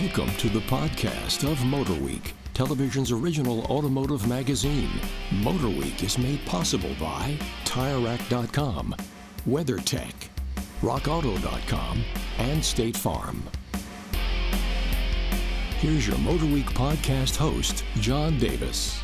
Welcome to the podcast of MotorWeek, television's original automotive magazine. MotorWeek is made possible by TireRack.com, WeatherTech, RockAuto.com, and State Farm. Here's your MotorWeek podcast host, John Davis.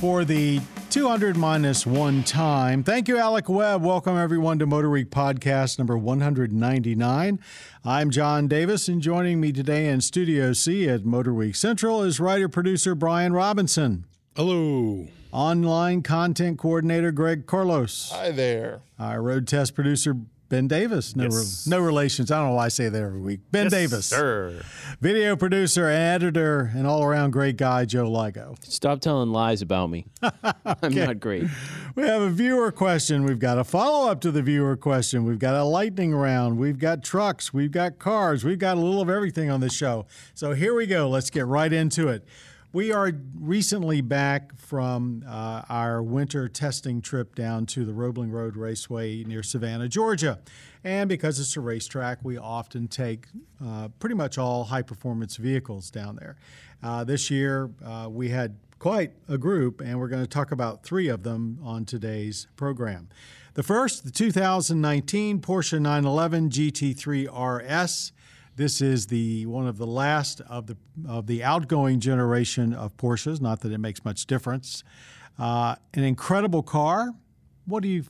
For the 200 minus one time. Thank you, Alec Webb. Welcome, everyone, to Motor Week Podcast number 199. I'm John Davis, and joining me today in Studio C at Motor Week Central is writer producer Brian Robinson. Hello. Online content coordinator Greg Carlos. Hi there. Our road test producer Ben Davis. No, Yes. re- no relations. I don't know why I say that every week. Ben Davis. Sir. Video producer and editor and all around great guy Joe Ligo. Stop telling lies about me. I'm not great. We have a viewer question. We've got a follow up to the viewer question. We've got a lightning round. We've got trucks. We've got cars. We've got a little of everything on this show. So here we go. Let's get right into it. We are recently back from uh, our winter testing trip down to the Roebling Road Raceway near Savannah, Georgia. And because it's a racetrack, we often take uh, pretty much all high performance vehicles down there. Uh, this year, uh, we had quite a group, and we're going to talk about three of them on today's program. The first, the 2019 Porsche 911 GT3 RS. This is the one of the last of the of the outgoing generation of Porsches. Not that it makes much difference. Uh, an incredible car. What do you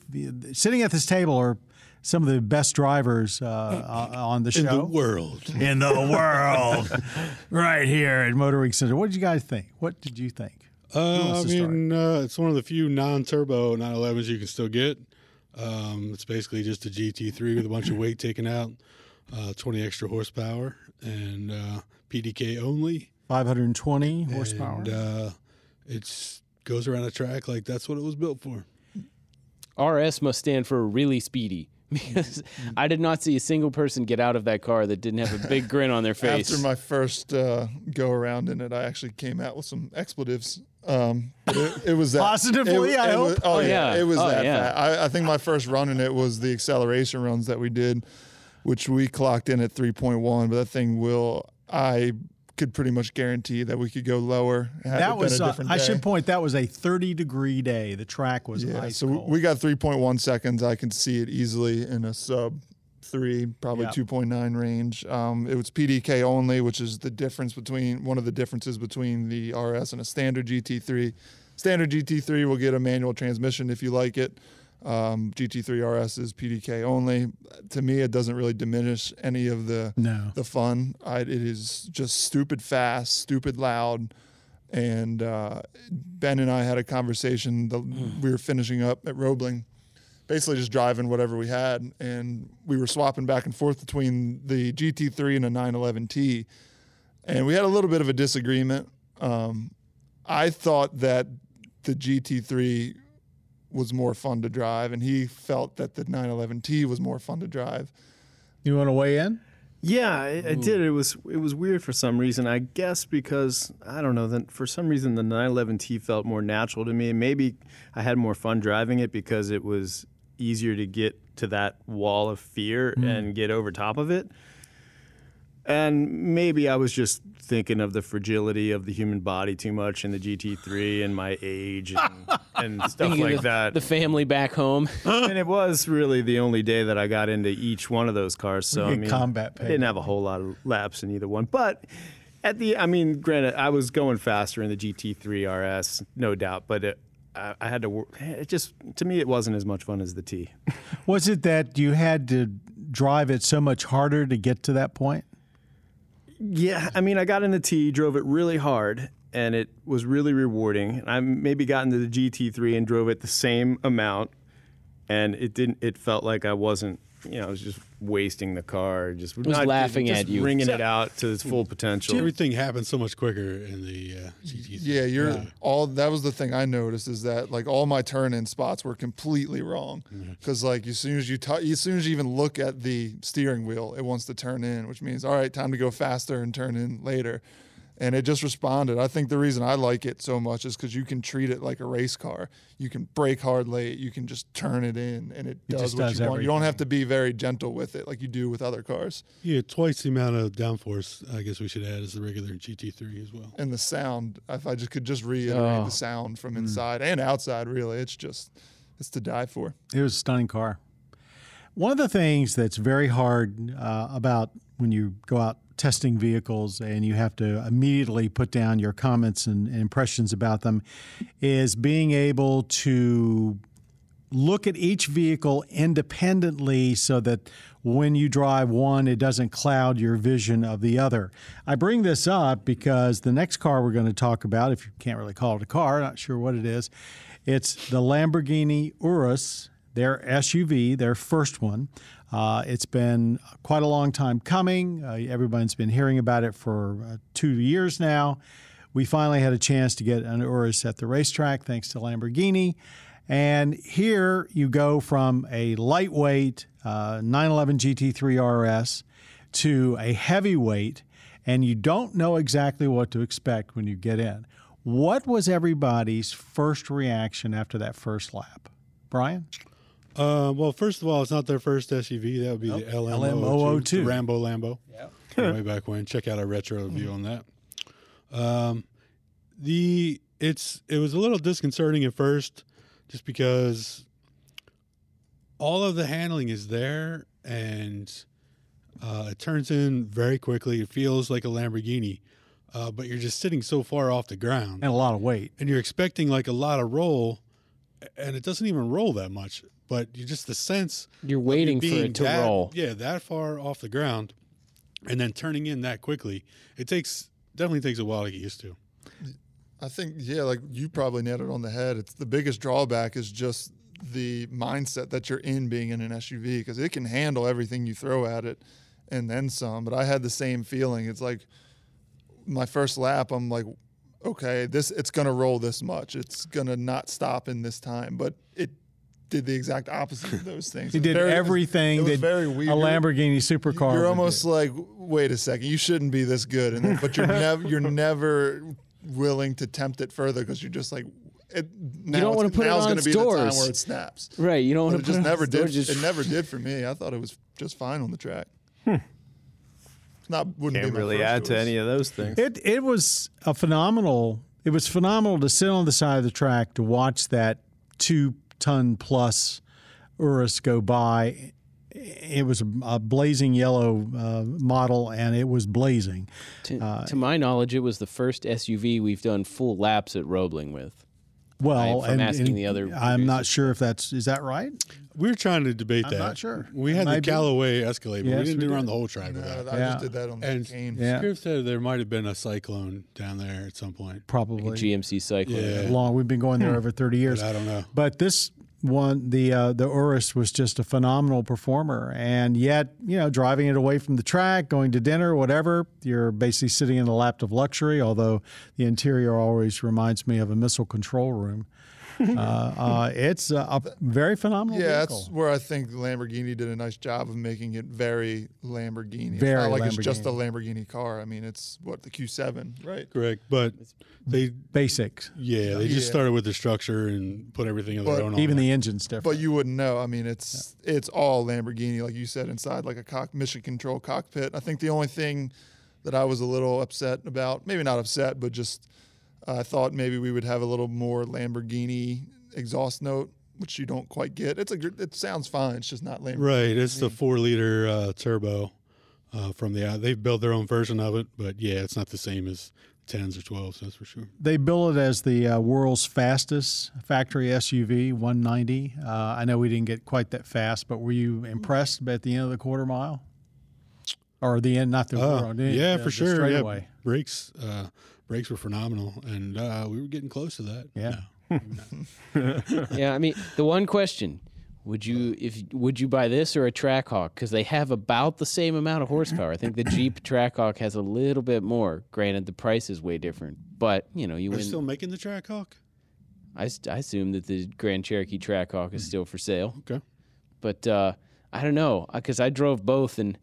sitting at this table are some of the best drivers uh, on the show In the world. in the world, right here at Motor Week Center. What did you guys think? What did you think? Uh, I wants to start? mean, uh, it's one of the few non-turbo 911s you can still get. Um, it's basically just a GT3 with a bunch of weight taken out, uh, 20 extra horsepower, and uh, PDK only. 520 horsepower. And uh, it's goes around a track like that's what it was built for. RS must stand for really speedy because I did not see a single person get out of that car that didn't have a big grin on their face. After my first uh, go around in it, I actually came out with some expletives. Um, it, it was that Positively, it, I was- hope? oh, Oh, yeah. yeah. it was Oh, that. yeah. I, I think my first run in it was the acceleration runs that we did, which we clocked in at 3.1. But that thing will, I could pretty much guarantee that we could go lower. that been was, a uh, I should point, that was a 30 degree day. The track was Yeah, ice so cold. we got 3.1 seconds. I can see it easily in a sub three, probably Yeah. 2.9 range. Um, it was PDK only, which is the difference between one of the differences between the RS and a standard GT3. Standard GT3 will get a manual transmission if you like it. Um, GT3 RS is PDK only. To me, it doesn't really diminish any of the No. the fun. I, it is just stupid fast, stupid loud. And uh, Ben and I had a conversation. The, We were finishing up at Roebling, basically just driving whatever we had, and we were swapping back and forth between the GT3 and a 911T. And we had a little bit of a disagreement. Um, I thought that the GT3 was more fun to drive, and he felt that the 911T was more fun to drive. you want to weigh in? Yeah, I, I did. It was it was weird for some reason. I guess because I don't know. Then for some reason the 911T felt more natural to me. Maybe I had more fun driving it because it was easier to get to that wall of fear mm. and get over top of it. And maybe I was just thinking of the fragility of the human body too much in the GT3 and my age and, and stuff Thinking like the, that. The family back home. and it was really the only day that I got into each one of those cars. So I mean, combat I didn't have a whole lot of laps in either one, but at the, I mean, granted, I was going faster in the GT3 RS, no doubt, but it, I, I had to. It just to me, it wasn't as much fun as the T. Was it that you had to drive it so much harder to get to that point? Yeah, I mean, I got in the T, drove it really hard, and it was really rewarding. I maybe got into the GT3 and drove it the same amount, and it didn't. It felt like I wasn't. You know, I was just wasting the car, just was laughing just at you. ringing it out to its full potential. Everything happens so much quicker in the uh, Yeah, you're all. That was the thing I noticed is that like all my turn-in spots were completely wrong because like as soon as you t- as soon as you even look at the steering wheel, it wants to turn in, which means all right, time to go faster and turn in later. And it just responded. I think the reason I like it so much is because you can treat it like a race car. You can brake hard late. You can just turn it in, and it, It does just what does you want. You don't have to be very gentle with it like you do with other cars. Yeah, twice the amount of downforce. I guess we should add as the regular GT3 as well. And the sound, if I just could just reiterate Oh. the sound Mm. from inside and outside, really, it's just it's to die for. It was a stunning car. One of the things that's very hard uh, about when you go out testing vehicles and you have to immediately put down your comments and, and impressions about them is being able to look at each vehicle independently so that when you drive one, it doesn't cloud your vision of the other. I bring this up because the next car we're going to talk about, if you can't really call it a car, not sure what it is, it's the Lamborghini Urus, their SUV, their first one. Uh, it's been quite a long time coming. Uh, everyone's been hearing about it for uh, two years now. We finally had a chance to get an Urus at the racetrack thanks to Lamborghini. And here you go from a lightweight uh, 911 GT3 RS to a heavyweight, and you don't know exactly what to expect when you get in. What was everybody's first reaction after that first lap? Brian? Uh, well, first of all, it's not their first SUV. That would be the LM002. LM002, the Rambo Lambo. Yeah, way back when. Check out our retro review on that. Um, the it's it was a little disconcerting at first, just because all of the handling is there and uh, it turns in very quickly. It feels like a Lamborghini, uh, but you're just sitting so far off the ground And a lot of weight. and you're expecting like a lot of roll, and it doesn't even roll that much. But you just the sense You're of waiting for it to that- roll. Yeah, that far off the ground, and then turning in that quickly. It takes definitely takes a while to get used to. I think, yeah, like you probably nailed it on the head. It's the biggest drawback is just the mindset that you're in being in an SUV because it can handle everything you throw at it and then some. But I had the same feeling. It's like my first lap, I'm like, okay, this it's gonna roll this much. It's gonna not stop in this time. But it did the exact opposite of those things. He It did very- it was- everything It was that very a weird. Lamborghini supercar. You're almost do. like, wait a second, you shouldn't be this good, and then, but you're never you're never willing to tempt it further because you're just like, it, now don't it's- wanna put it now's on gonna be the time stores. where it snaps. Right. You don't But want it to just never did. Just, It never did for me. I thought it was just fine on the track. Hmm. Not wouldn't Can't be really first add to any of those things. It it was a phenomenal. It was phenomenal to sit on the side of the track to watch that two ton plus Urus go by. It was a, a blazing yellow uh, model, and it was blazing. To, to my knowledge, it was the first SUV we've done full laps at Roebling with. Well, from and, asking and the other I'm not sure if that's is that right. We were trying to debate that. I'm that. not sure. We It had the might be. Callaway Escalade, but Yes, we didn't we do around did. the whole track with No, that. I Yeah. just did that on the And cane. Yeah. Scripps said there might have been a cyclone down there at some point. Probably GMC Cyclone. Yeah. long. We've been going there hmm. over 30 years. But I don't know. But this one, the uh, the Urus was just a phenomenal performer, and yet you know driving it away from the track, going to dinner, whatever, you're basically sitting in a lap of luxury. Although the interior always reminds me of a missile control room. uh, uh, it's a, a very phenomenal Yeah, vehicle. that's where I think Lamborghini did a nice job of making it very Lamborghini. it's Very not like it's just a Lamborghini. Lamborghini car. I mean, it's what the Q7, right? Correct, but they basics. yeah they just Yeah. started with the structure and put everything of But their own Even there. the engine's different. But you wouldn't know. I mean, it's it's all Lamborghini, like you said, inside like a cock, mission control cockpit. I think the only thing that I was a little upset about, maybe not upset, but just I thought maybe we would have a little more Lamborghini exhaust note, which you don't quite get. It's a it sounds fine. It's just not Lamborghini. Right, it's the four liter uh, turbo uh, from the. Uh, they've built their own version of it, but yeah, it's not the same as tens or twelves. That's for sure. They bill it as the uh, world's fastest factory SUV, 190. Uh, I know we didn't get quite that fast, but were you impressed at the end of the quarter mile? Or the end, not the, Uh, quarter, yeah, the- for the sure. Yeah, straightaway. brakes, uh, brakes were phenomenal, and uh, we were getting close to that. Yeah. yeah, I mean, the one question: Would you if would you buy this or a Trackhawk? Because they have about the same amount of horsepower. I think the Jeep Trackhawk has a little bit more. Granted, the price is way different, but you know, you We're win. still making the Trackhawk. I, I assume that the Grand Cherokee Trackhawk is still for sale. Okay. but uh, I don't know because I drove both and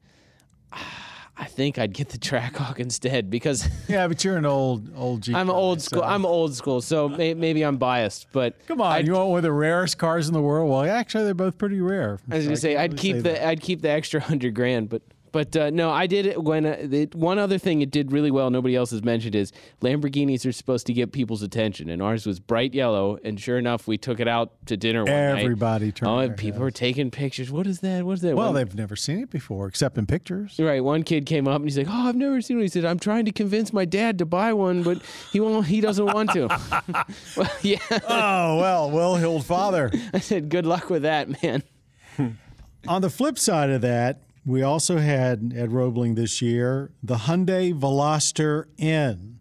I think I'd get the Trackhawk instead because Yeah, but you're an old old Jeep. I'm guy, old school. so- I'm old school, so may, maybe I'm biased. But Come on, I'd- you want one of the rarest cars in the world? Well, actually, they're both pretty rare. I was So gonna say I'd keep say the. I'd keep the extra hundred grand, but but uh, no, I did it when uh, the, one other thing it did really well. Nobody else has mentioned is Lamborghinis are supposed to get people's attention, and ours was bright yellow. And sure enough, we took it out to dinner. One night. Everybody turned Oh, and people heads. were taking pictures. What is that? What is that? Well, One- they've never seen it before, except in pictures. Right. One kid came up and he's like, "Oh, I've never seen one." He said, "I'm trying to convince my dad to buy one, but he won't. He doesn't want to." well, yeah. oh well, well-heeled father. I said, "Good luck with that, man." On the flip side of that, we also had at Roebling this year the Hyundai Veloster N,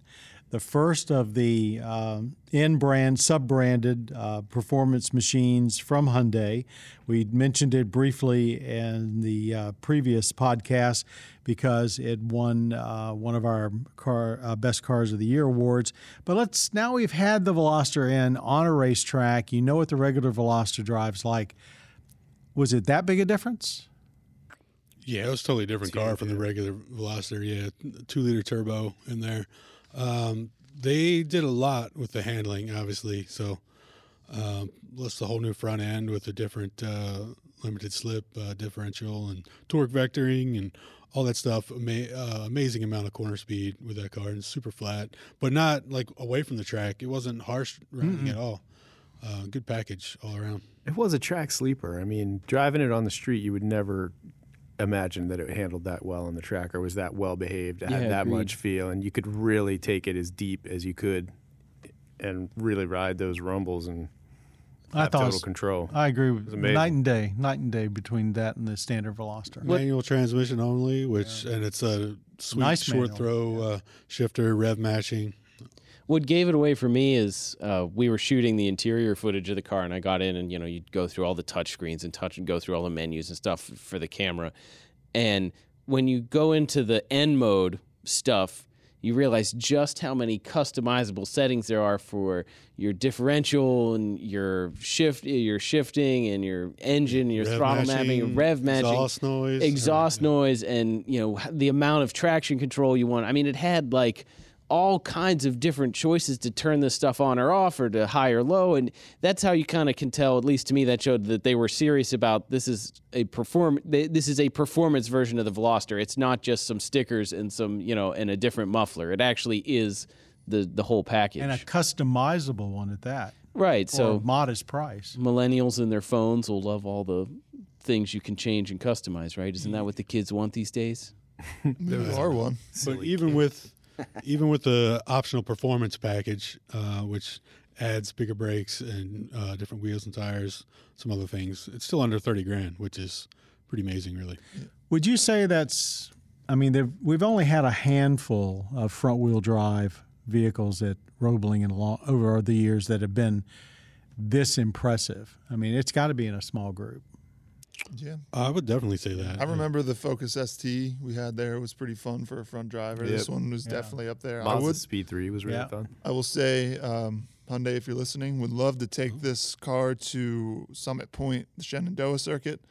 the first of the um, N brand sub-branded uh, performance machines from Hyundai. We mentioned it briefly in the uh, previous podcast because it won uh, one of our car uh, best cars of the year awards. But let's now we've had the Veloster N on a racetrack. You know what the regular Veloster drives like. Was it that big a difference? Yeah, it was a totally different car from the regular Veloster. Yeah, two liter turbo in there. Um, they did a lot with the handling, obviously. So, um, plus the whole new front end with a different uh, limited slip uh, differential and torque vectoring and all that stuff. Ama- uh, amazing amount of corner speed with that car and super flat, but not like away from the track. It wasn't harsh riding at all. Uh, good package all around. It was a track sleeper. I mean, driving it on the street, you would never imagine that it handled that well on the track or was that well behaved, it Yeah, had that agreed. much feel, and you could really take it as deep as you could and really ride those rumbles and I thought it total was- control. I agree with amazing. night and day, night and day between that and the standard Veloster. manual transmission only, which and it's a sweet Nice short manual, throw uh, shifter, rev matching. What gave it away for me is uh, we were shooting the interior footage of the car, and I got in, and you know, you'd go through all the touch screens and touch and go through all the menus and stuff for the camera. And when you go into the N mode stuff, you realize just how many customizable settings there are for your differential and your shift, your shifting, and your engine, your Rev throttle mapping, your rev matching, exhaust noise, exhaust everything. noise, and you know the amount of traction control you want. I mean, it had like all kinds of different choices to turn this stuff on or off or to high or low and that's how you kind of can tell at least to me that showed that they were serious about this is a perform this is a performance version of the Veloster. It's not just some stickers and some you know and a different muffler. It actually is the the whole package. And a customizable one at that. right So so modest price. millennials and their phones will love all the things you can change and customize right? Isn't that mm. what the kids want these days? You are one. But even with even with the optional performance package, uh, which adds bigger brakes and uh, different wheels and tires, some other things, it's still under thirty grand, which is pretty amazing, really. Would you say that's? I mean, we've only had a handful of front-wheel drive vehicles at Roebling and along, over the years that have been this impressive. I mean, it's got to be in a small group. Yeah. I would definitely say that. I remember the Focus ST we had there. It was pretty fun for a front driver. This one was definitely up there. I Mazda would Speed 3 was really Yeah. fun. I will say, um, Hyundai, if you're listening, would love to take this car to Summit Point, the Shenandoah circuit.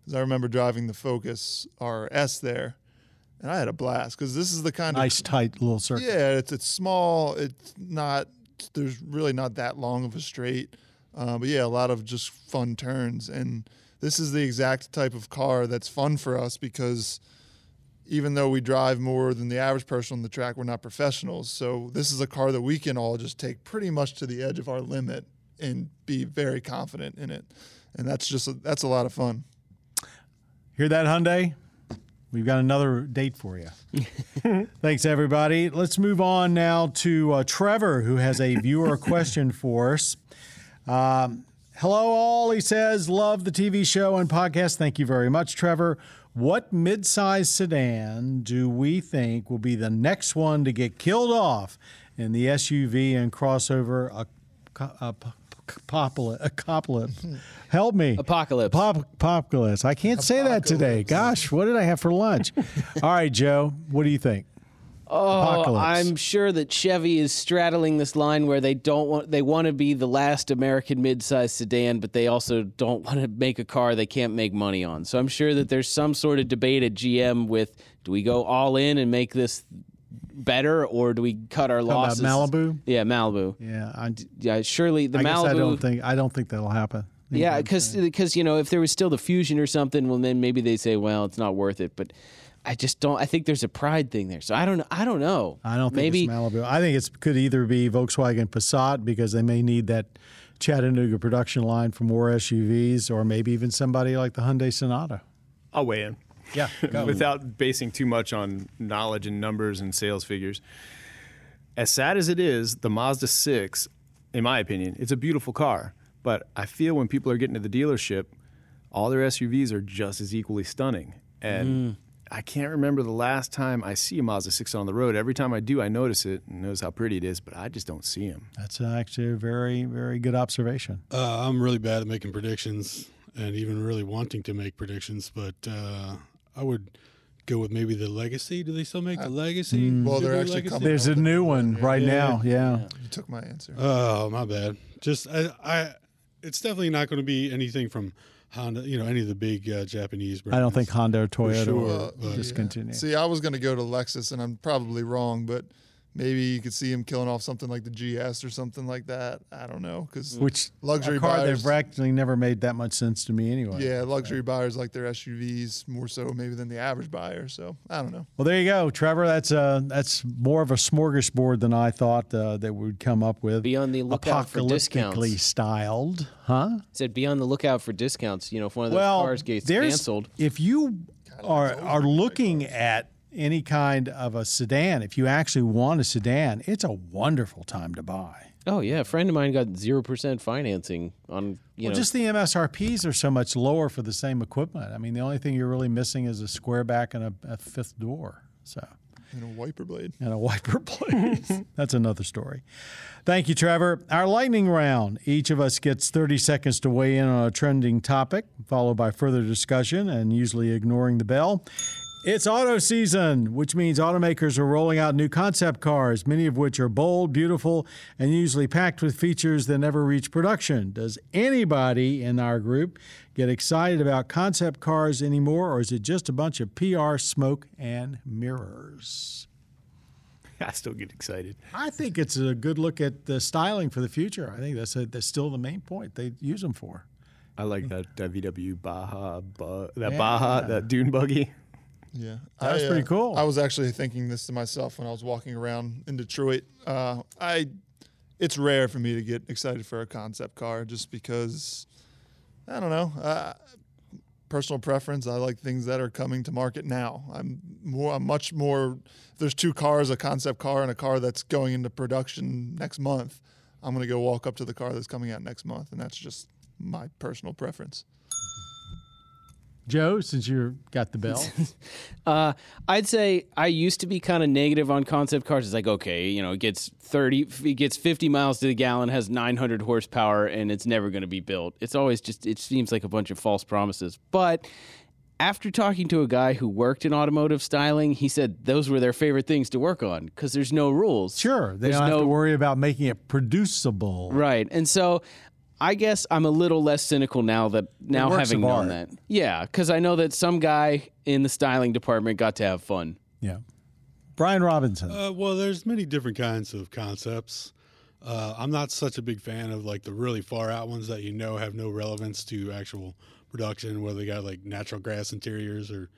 Because I remember driving the Focus RS there, and I had a blast. Because this is the kind Nice of nice tight little circuit. yeah, it's it's small. It's not. There's really not that long of a straight, uh, but yeah, a lot of just fun turns. And this is the exact type of car that's fun for us because even though we drive more than the average person on the track, we're not professionals. So this is a car that we can all just take pretty much to the edge of our limit and be very confident in it. And that's just a, that's a lot of fun. Hear that, Hyundai? We've got another date for you. Thanks, everybody. Let's move on now to uh, Trevor, who has a viewer question for us. Um, hello, all. He says, Love the TV show and podcast. Thank you very much, Trevor. What midsize sedan do we think will be the next one to get killed off in the SUV and crossover ap- apocalypse? apocalypse? Help me. Apocalypse. Pop, apocalypse. I can't say that today. Gosh, what did I have for lunch? All right, Joe, what do you think? Oh, Apocalypse. I'm sure that Chevy is straddling this line where they don't want they want to be the last American midsize sedan, but they also don't want to make a car they can't make money on. So I'm sure that there's some sort of debate at GM with do we go all in and make this better or do we cut our Talking about losses? Malibu? Yeah, Malibu. Yeah, I, Yeah, surely the I Malibu I don't think I don't think that'll happen. Yeah, because because you know if there was still the fusion or something, well then maybe they say, well, it's not worth it. But I just don't. I think there's a pride thing there. So I don't. know. I don't know. I don't think maybe. it's Malibu. I think it could either be Volkswagen Passat because they may need that Chattanooga production line for more SUVs, or maybe even somebody like the Hyundai Sonata. I'll weigh in. Yeah, go. Without basing too much on knowledge and numbers and sales figures. As sad as it is, the Mazda 6, in my opinion, it's a beautiful car. But I feel when people are getting to the dealership, all their SUVs are just as equally stunning. And mm. I can't remember the last time I see a Mazda 6 on the road. Every time I do, I notice it and notice how pretty it is, but I just don't see them. That's actually a very, very good observation. Uh, I'm really bad at making predictions and even really wanting to make predictions, but uh, I would go with maybe the Legacy. Do they still make the Legacy? Well, Subaru they're actually Legacy? coming There's a new one right now. Yeah. You took my answer. Oh, my bad. Just I, I it's definitely not going to be anything from Honda. You know, any of the big uh, Japanese brands. I don't think Honda or Toyota sure, will but- discontinue. See, I was going to go to Lexus, and I'm probably wrong, but maybe you could see him killing off something like the GS or something like that. I don't know, because Which luxury car buyers, they've actually never made that much sense to me anyway. yeah, luxury buyers like their SUVs more so maybe than the average buyer. So I don't know. Well, there you go, Trevor. That's uh, that's more of a smorgasbord than I thought uh, that would come up with. Be on the lookout for discounts. Apocalyptically styled, huh? said be on the lookout for discounts. You know, if one of those well, cars gets canceled. if you are are looking at any kind of a sedan, if you actually want a sedan, it's a wonderful time to buy. Oh yeah, a friend of mine got zero percent financing on you Well, know. just the MSRPs are so much lower for the same equipment. I mean, the only thing you're really missing is a square back and a, a fifth door. So. You know, wiper blade. and a wiper blade. That's another story. Thank you, Trevor. Our lightning round. Each of us gets 30 seconds to weigh in on a trending topic, followed by further discussion and usually ignoring the bell. It's auto season, which means automakers are rolling out new concept cars, many of which are bold, beautiful, and usually packed with features that never reach production. Does anybody in our group get excited about concept cars anymore, or is it just a bunch of PR smoke and mirrors? I still get excited. I think it's a good look at the styling for the future. I think that's a, that's still the main point they use them for. I like that, that VW Baja, bu- that Yeah. Baja, that dune buggy. Yeah, That was I, pretty cool. I was actually thinking this to myself when I was walking around in Detroit. Uh, I, it's rare for me to get excited for a concept car, just because, I don't know. Uh, personal preference. I like things that are coming to market now. I'm more, I'm much more. There's two cars, a concept car and a car that's going into production next month. I'm gonna go walk up to the car that's coming out next month, and that's just my personal preference. Joe, since you got the bell, Uh, I'd say I used to be kind of negative on concept cars. It's like, okay, you know, it gets 30, it gets 50 miles to the gallon, has 900 horsepower, and it's never going to be built. It's always just, it seems like a bunch of false promises. But after talking to a guy who worked in automotive styling, he said those were their favorite things to work on because there's no rules. sure, they There's don't have no- to worry about making it producible. Right. And so I guess I'm a little less cynical now that now having of known art. that. Yeah, because I know that some guy in the styling department got to have fun. Yeah. Brian Robinson. Uh, well, there's many different kinds of concepts. Uh, I'm not such a big fan of like the really far out ones that you know have no relevance to actual production, where they got like natural grass interiors or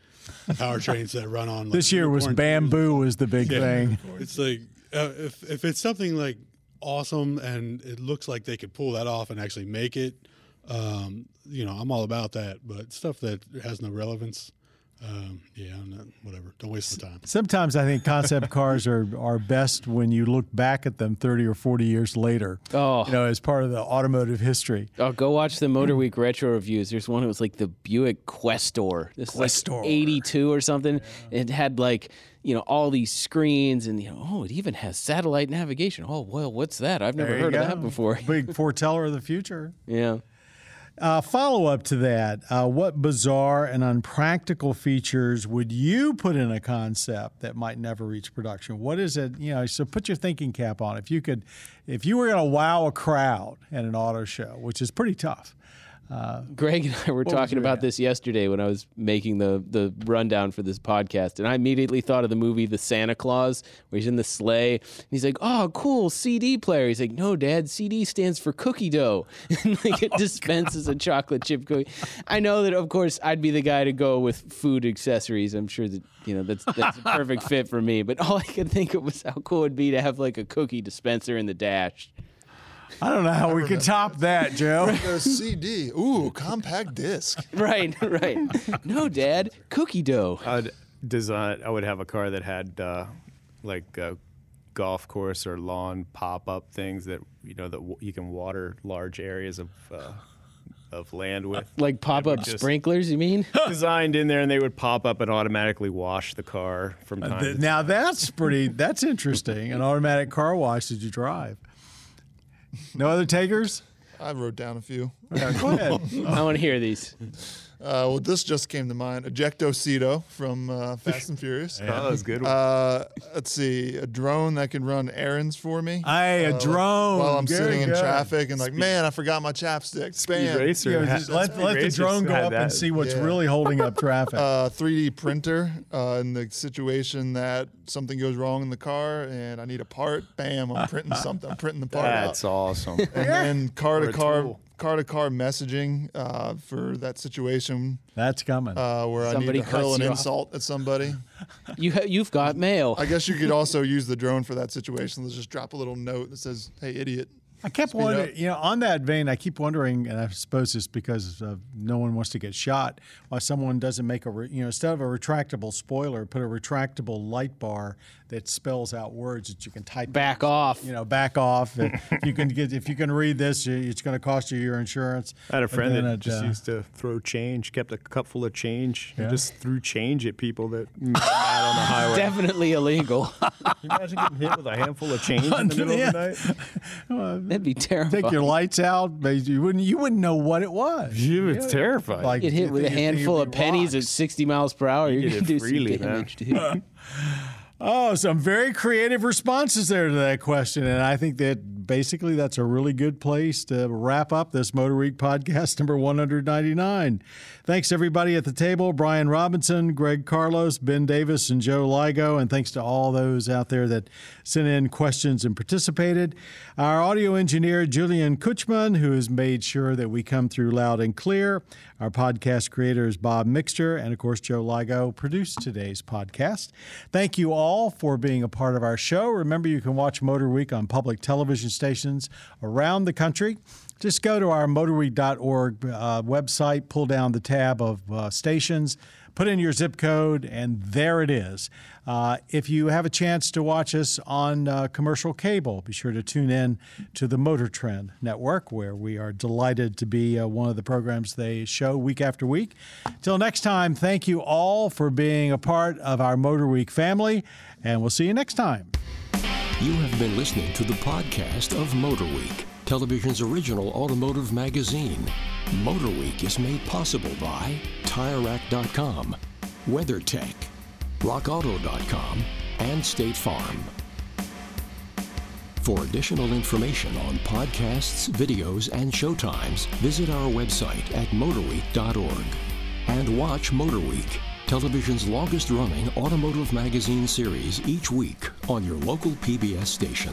powertrains that run on. Like, this year was bamboo was the big thing. It's like uh, if if it's something like awesome and it looks like they could pull that off and actually make it, um, you know, I'm all about that. But stuff that has no relevance, um, yeah, I'm not, whatever. Don't waste the time. Sometimes I think concept cars are, are best when you look back at them 30 or 40 years later. Oh. You know, as part of the automotive history. Oh, go watch the Motor Week retro reviews. There's one that was like the Buick Questor. This Questor. is like 82 or something. It had like, you know, all these screens and, you know, oh, it even has satellite navigation. Oh, well, what's that? I've never heard of that before. Big foreteller of the future. yeah. Uh, follow up to that, uh, what bizarre and unpractical features would you put in a concept that might never reach production? What is it? You know, so put your thinking cap on. If you could, if you were going to wow a crowd at an auto show, which is pretty tough. Greg and I were talking about answer? this yesterday when I was making the the rundown for this podcast, and I immediately thought of the movie The Santa Claus, where he's in the sleigh. And he's like, "Oh, cool CD player." He's like, "No, Dad, CD stands for cookie dough," and like it dispenses a chocolate chip cookie. I know that, of course, I'd be the guy to go with food accessories. I'm sure that you know that's that's a perfect fit for me. But all I could think of was how cool it'd be to have like a cookie dispenser in the dash. I don't know how we could top that, Joe. The CD. Ooh, compact disc. Right, right. No, Dad, cookie dough. I'd design. I would have a car that had uh, like a golf course or lawn pop-up things that you know that w- you can water large areas of uh, of land with. Like pop up sprinklers, you mean? Designed in there, and they would pop up and automatically wash the car from time to Th- time. Now that's pretty. That's interesting. An automatic car wash that you drive. No other takers? I wrote down a few. Yeah, go ahead. I want to hear these. Uh, well, this just came to mind. Ejecto Seato from uh, Fast and Furious. Oh, that was good. one. Uh, let's see, a drone that can run errands for me Hey, a drone. while I'm Good, sitting in traffic and like, man, I forgot my chapstick. Speed Spam. racer. Yeah, just let, let the drone go had up and see what's Yeah. really holding up traffic. Uh, 3D printer uh, in the situation that something goes wrong in the car and I need a part. Bam, I'm printing something. I'm printing the part That's out. awesome. And then car to Or a car, tool. Car to car messaging uh, for that situation That's coming. uh, where Somebody I need to hurl an you off. insult at somebody. You ha- you've got mail. I guess you could also use the drone for that situation. Let's just drop a little note that says, "Hey, idiot." I kept wondering, up. you know, on that vein, I keep wondering, and I suppose it's because uh, no one wants to get shot, why someone doesn't make a, re, you know, instead of a retractable spoiler, put a retractable light bar that spells out words that you can type. Back off. You know, back off. if you can get, if you can read this, it's going to cost you your insurance. I had a friend that it, just uh, used to throw change, kept a cup full of change, and Yeah. just threw change at people that mad on the highway. Definitely illegal. Can you imagine getting hit with a handful of change in the middle Yeah. of the night? That'd be terrifying. Take your lights out. but You wouldn't. You wouldn't know what it was. it's terrifying. Like Get hit you with a think- you think handful of pennies rocks. at 60 miles per hour. You're did going it to do freely, man. damage, dude. Oh, some very creative responses there to that question. And I think that basically that's a really good place to wrap up this Motor Week podcast number 199. Thanks, everybody at the table Brian Robinson, Greg Carlos, Ben Davis, and Joe Ligo. And thanks to all those out there that sent in questions and participated. Our audio engineer, Julian Kuchman, who has made sure that we come through loud and clear. Our podcast creator is Bob Mixture. And of course, Joe Ligo produced today's podcast. Thank you all for being a part of our show. Remember, you can watch Motor Week on public television stations around the country. Just go to our motorweek.org uh, website, pull down the tab of uh, stations, put in your zip code, and there it is. Uh, if you have a chance to watch us on uh, commercial cable, be sure to tune in to the Motor Trend Network, where we are delighted to be uh, one of the programs they show week after week. Till next time, thank you all for being a part of our Motor Week family, and we'll see you next time. You have been listening to the podcast of MotorWeek, television's original automotive magazine. MotorWeek is made possible by TireRack.com, WeatherTech, RockAuto.com, and State Farm. For additional information on podcasts, videos, and showtimes, visit our website at motorweek.org. And watch Motor Week, television's longest running automotive magazine series each week on your local PBS station.